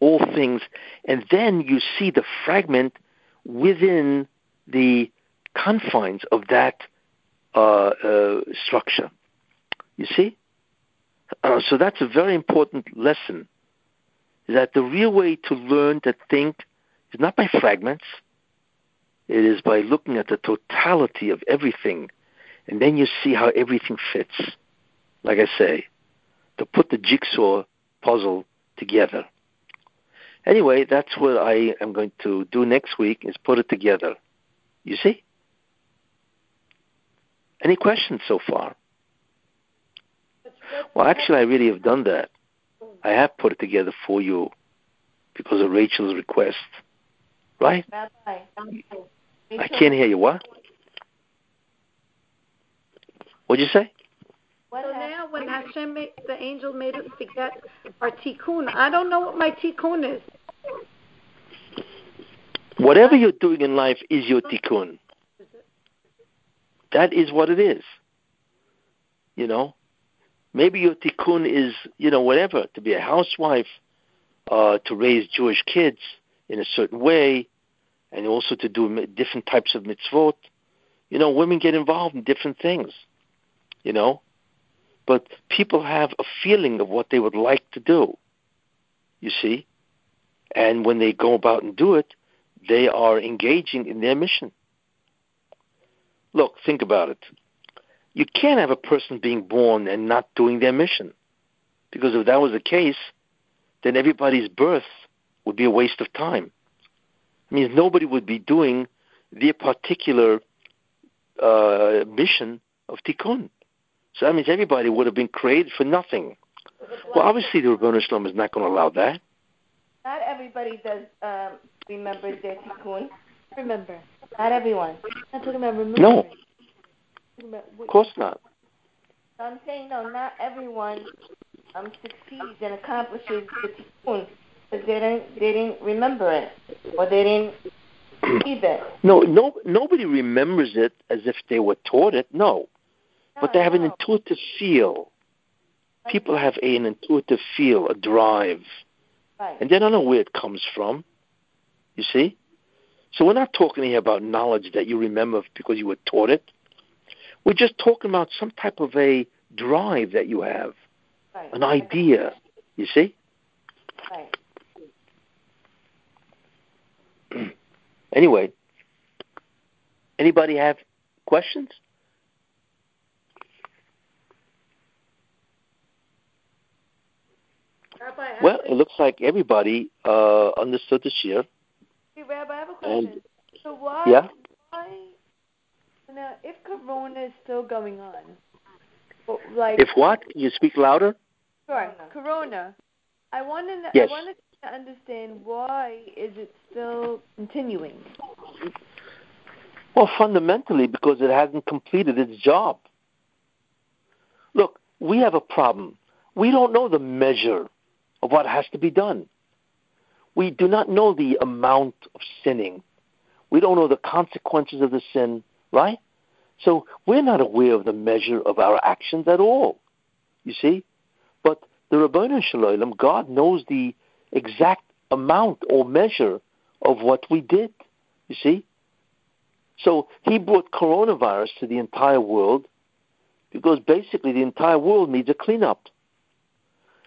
all things, and then you see the fragment within the confines of that uh, uh, structure. You see? Uh, so that's a very important lesson. That the real way to learn to think is not by fragments. It is by looking at the totality of everything, and then you see how everything fits. Like I say, to put the jigsaw puzzle together. Anyway, that's what I am going to do next week is put it together. You see? Any questions so far? Well, actually, I really have done that. I have put it together for you because of Rachel's request. Right? Rabbi, I can't hear you. What? What'd you say? so now when Hashem made, the angel made us forget our tikkun, I don't know what my tikkun is. Whatever you're doing in life is your tikkun. That is what it is. You know, maybe your tikkun is, you know, whatever, to be a housewife, uh, to raise Jewish kids in a certain way, and also to do different types of mitzvot. You know, women get involved in different things, you know, but people have a feeling of what they would like to do, you see, and when they go about and do it, they are engaging in their mission. Look, think about it. You can't have a person being born and not doing their mission. Because if that was the case, then everybody's birth would be a waste of time. Means nobody would be doing their particular uh, mission of tikkun. So that means everybody would have been created for nothing. Well, obviously the Shel Olam is not going to allow that. Not everybody does um, remember their tikkun. Remember. Not everyone. I'm talking about remembering. No, of course not. I'm saying no, not everyone um succeeds and accomplishes the tikkun because they didn't they didn't remember it or they didn't see it. No, no, nobody remembers it as if they were taught it. No, but they have an intuitive feel. People have an intuitive feel, a drive, right. and they don't know where it comes from. You see? So we're not talking here about knowledge that you remember because you were taught it. We're just talking about some type of a drive that you have, right. an idea. You see? Right. Anyway, anybody have questions? Rabbi, Well, it looks like everybody uh, understood this year. Hey, Rabbi, I have a And- question. so why, Yeah? why, now, if Corona is still going on, like, If what? Can you speak louder? sure, Corona. I want to, Yes. I wanted to understand why is it still continuing? Well, fundamentally, because it hasn't completed its job. Look, we have a problem. We don't know the measure of what has to be done. We do not know the amount of sinning. We don't know the consequences of the sin, right? So we're not aware of the measure of our actions at all. You see? But the Rabbanu Shalom, God knows the exact amount or measure of what we did. You see? So he brought coronavirus to the entire world because basically the entire world needs a cleanup.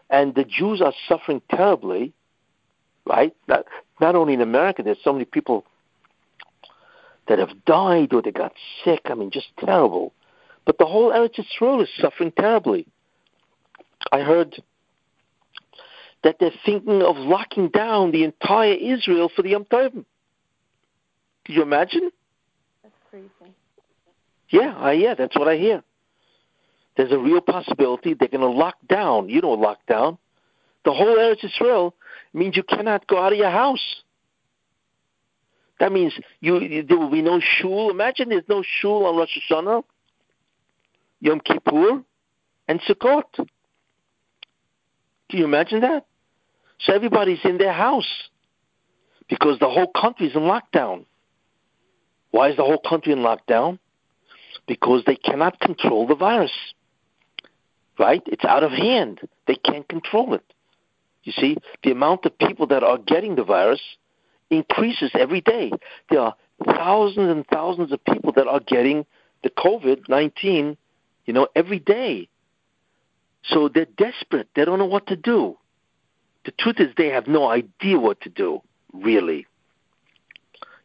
And the Jews are suffering terribly, right? Not, not only in America, there's so many people that have died or they got sick. I mean, just terrible. But the whole Eretz Yisrael is suffering terribly. I heard that they're thinking of locking down the entire Israel for the Yom Tovim. Can you imagine? That's crazy. Yeah, I yeah, that's what I hear. There's a real possibility they're going to lock down. You know, lockdown. The whole Eretz Israel means you cannot go out of your house. That means you, you there will be no shul. Imagine there's no shul on Rosh Hashanah, Yom Kippur, and Sukkot. Can you imagine that? So everybody's in their house because the whole country's in lockdown. Why is the whole country in lockdown? Because they cannot control the virus. Right? It's out of hand. They can't control it. You see, the amount of people that are getting the virus increases every day. There are thousands and thousands of people that are getting the COVID 19, you know, every day. So they're desperate. They don't know what to do. The truth is, they have no idea what to do, really.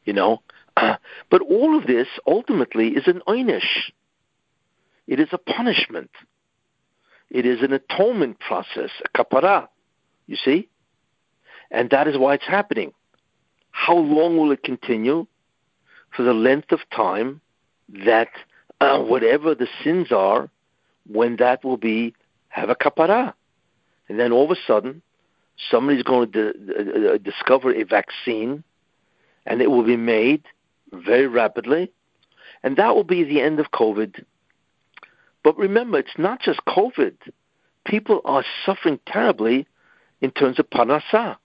You know? but all of this ultimately is an einish. It is a punishment. It is an atonement process, a kapara. You see? And that is why it's happening. How long will it continue? For the length of time that uh, whatever the sins are, when that will be, have a kapara. And then all of a sudden, somebody's going to d- uh, discover a vaccine, and it will be made very rapidly, and that will be the end of COVID. But remember, it's not just COVID. People are suffering terribly in terms of parnasah.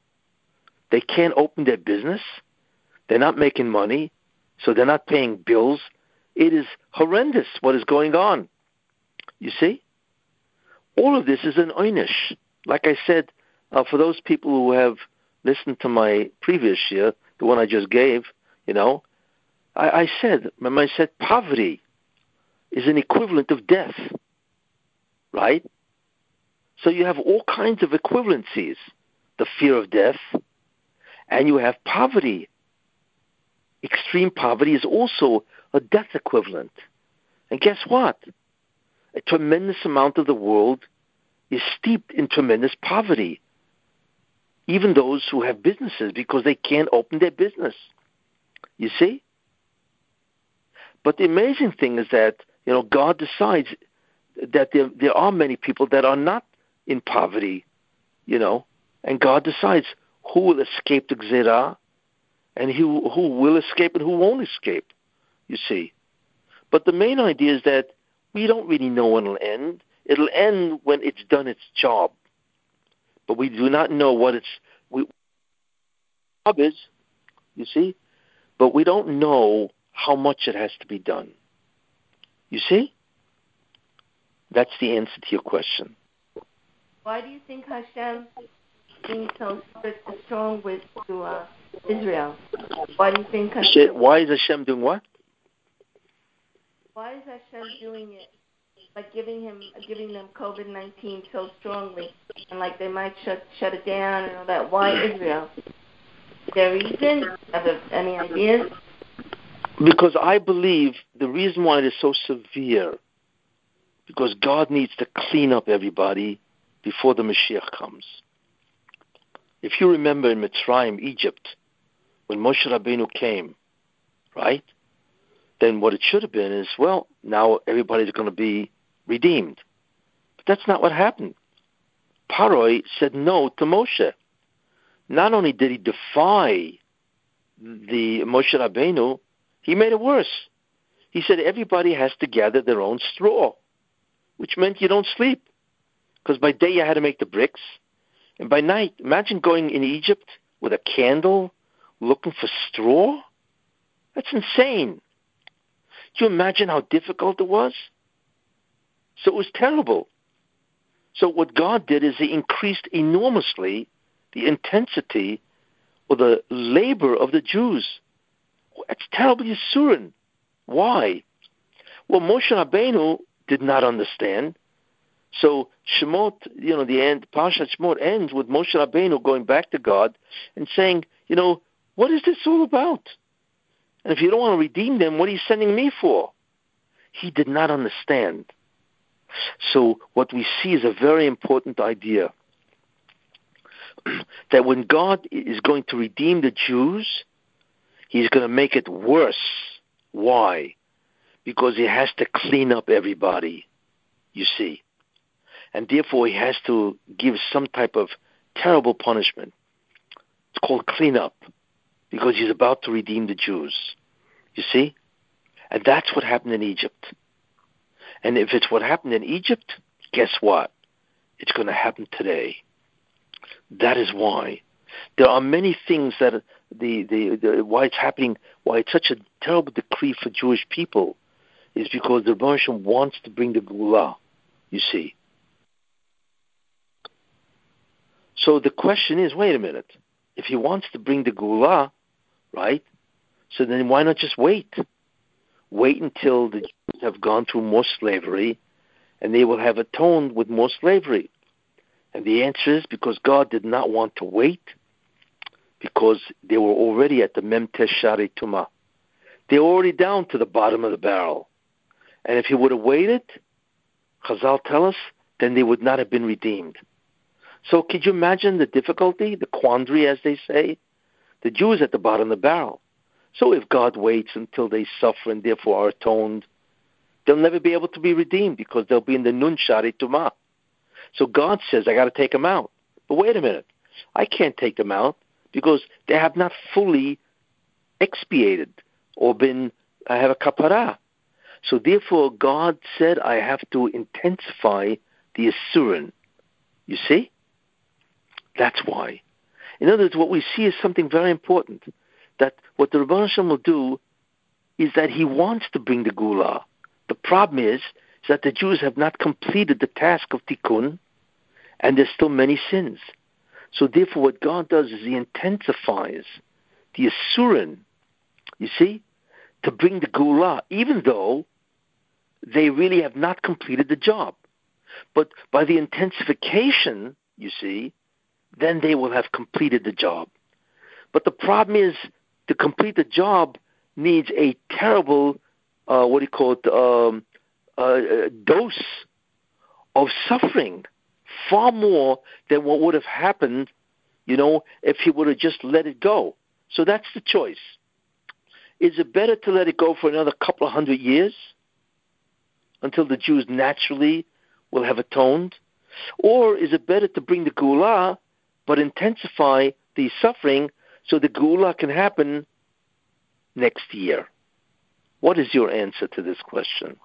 They can't open their business. They're not making money, so they're not paying bills. It is horrendous what is going on. You see? All of this is an einish. Like I said, uh, for those people who have listened to my previous year, the one I just gave, you know, I, I said, remember I said poverty is an equivalent of death, right? So you have all kinds of equivalencies. The fear of death, and you have poverty. Extreme poverty is also a death equivalent. And guess what? A tremendous amount of the world is steeped in tremendous poverty. Even those who have businesses because they can't open their business. You see? But the amazing thing is that, you know, God decides that there, there are many people that are not in poverty, you know, and God decides who will escape the Gzerah and who, who will escape and who won't escape, you see. But the main idea is that we don't really know when it'll end. It'll end when it's done its job. But we do not know what its we, job is, you see. But we don't know how much it has to be done. You see? That's the answer to your question. Why do you think Hashem being so strict and strong with to uh, Israel? Why do you think Hashem? Why is Hashem doing what? Why is Hashem doing it? Like giving him, giving them COVID nineteen so strongly, and like they might shut shut it down and all that. Why Israel? there a reason? Have any ideas? Because I believe the reason why it is so severe, because God needs to clean up everybody before the Mashiach comes. If you remember in Mitzrayim, Egypt, when Moshe Rabbeinu came, right? Then what it should have been is, well, now everybody's going to be redeemed. But that's not what happened. Paroi said no to Moshe. Not only did he defy the Moshe Rabbeinu, he made it worse. He said everybody has to gather their own straw, which meant you don't sleep. Because by day you had to make the bricks, and by night, imagine going in Egypt with a candle looking for straw. That's insane. Do you imagine how difficult it was? So it was terrible. So what God did is He increased enormously the intensity or the labor of the Jews. That's terrible Yisurin. Why? Well, Moshe Rabbeinu did not understand. So Shemot, you know, the end, Parshat Shemot ends with Moshe Rabbeinu going back to God and saying, you know, what is this all about? And if you don't want to redeem them, what are you sending me for? He did not understand. So what we see is a very important idea that when God is going to redeem the Jews, he's going to make it worse. Why? Because he has to clean up everybody, you see. And therefore he has to give some type of terrible punishment. It's called cleanup because he's about to redeem the Jews. You see? And that's what happened in Egypt. And if it's what happened in Egypt, guess what? It's going to happen today. That is why. There are many things that the, the, the why it's happening, why it's such a terrible decree for Jewish people, is because the Rebbe wants to bring the Geula, you see. So the question is, wait a minute. If he wants to bring the Geula, right, so then why not just wait? Wait until the have gone through more slavery and they will have atoned with more slavery. And the answer is because God did not want to wait because they were already at the Mem Tes Shaarei Tumah. They were already down to the bottom of the barrel. And if he would have waited, Chazal tell us, then they would not have been redeemed. So could you imagine the difficulty, the quandary, as they say? The Jews at the bottom of the barrel. So if God waits until they suffer and therefore are atoned, they'll never be able to be redeemed because they'll be in the Nun Shaarei Tumah. So God says, I got to take them out. But wait a minute. I can't take them out because they have not fully expiated or been, I have a kapara. So therefore, God said, I have to intensify the Asurin. You see? That's why. In other words, what we see is something very important. That what the Rabban Hashem will do is that he wants to bring the Geula. The problem is, that the Jews have not completed the task of Tikkun, and there's still many sins. So therefore, what God does is He intensifies the Asurin, you see, to bring the Geula, even though they really have not completed the job. But by the intensification, you see, then they will have completed the job. But the problem is, to complete the job needs a terrible, uh, what do you call it, um, uh, dose of suffering far more than what would have happened, you know, if he would have just let it go. So that's the choice. Is it better to let it go for another couple of hundred years until the Jews naturally will have atoned? Or is it better to bring the Geula but intensify the suffering so the Geula can happen next year? What is your answer to this question?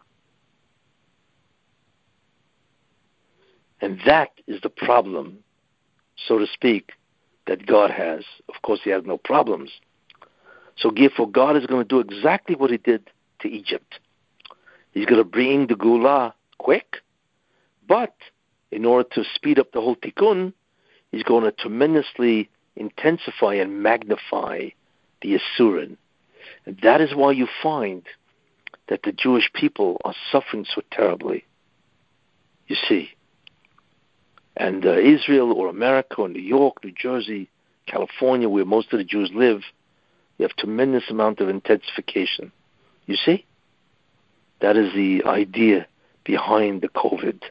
And that is the problem, so to speak, that God has. Of course, He has no problems. So, therefore, God is going to do exactly what He did to Egypt. He's going to bring the Geula quick, but in order to speed up the whole tikkun, He's going to tremendously intensify and magnify the Asurin. And that is why you find that the Jewish people are suffering so terribly. You see, and uh, Israel or America or New York, New Jersey, California, where most of the Jews live, you have tremendous amount of intensification. You see? That is the idea behind the COVID.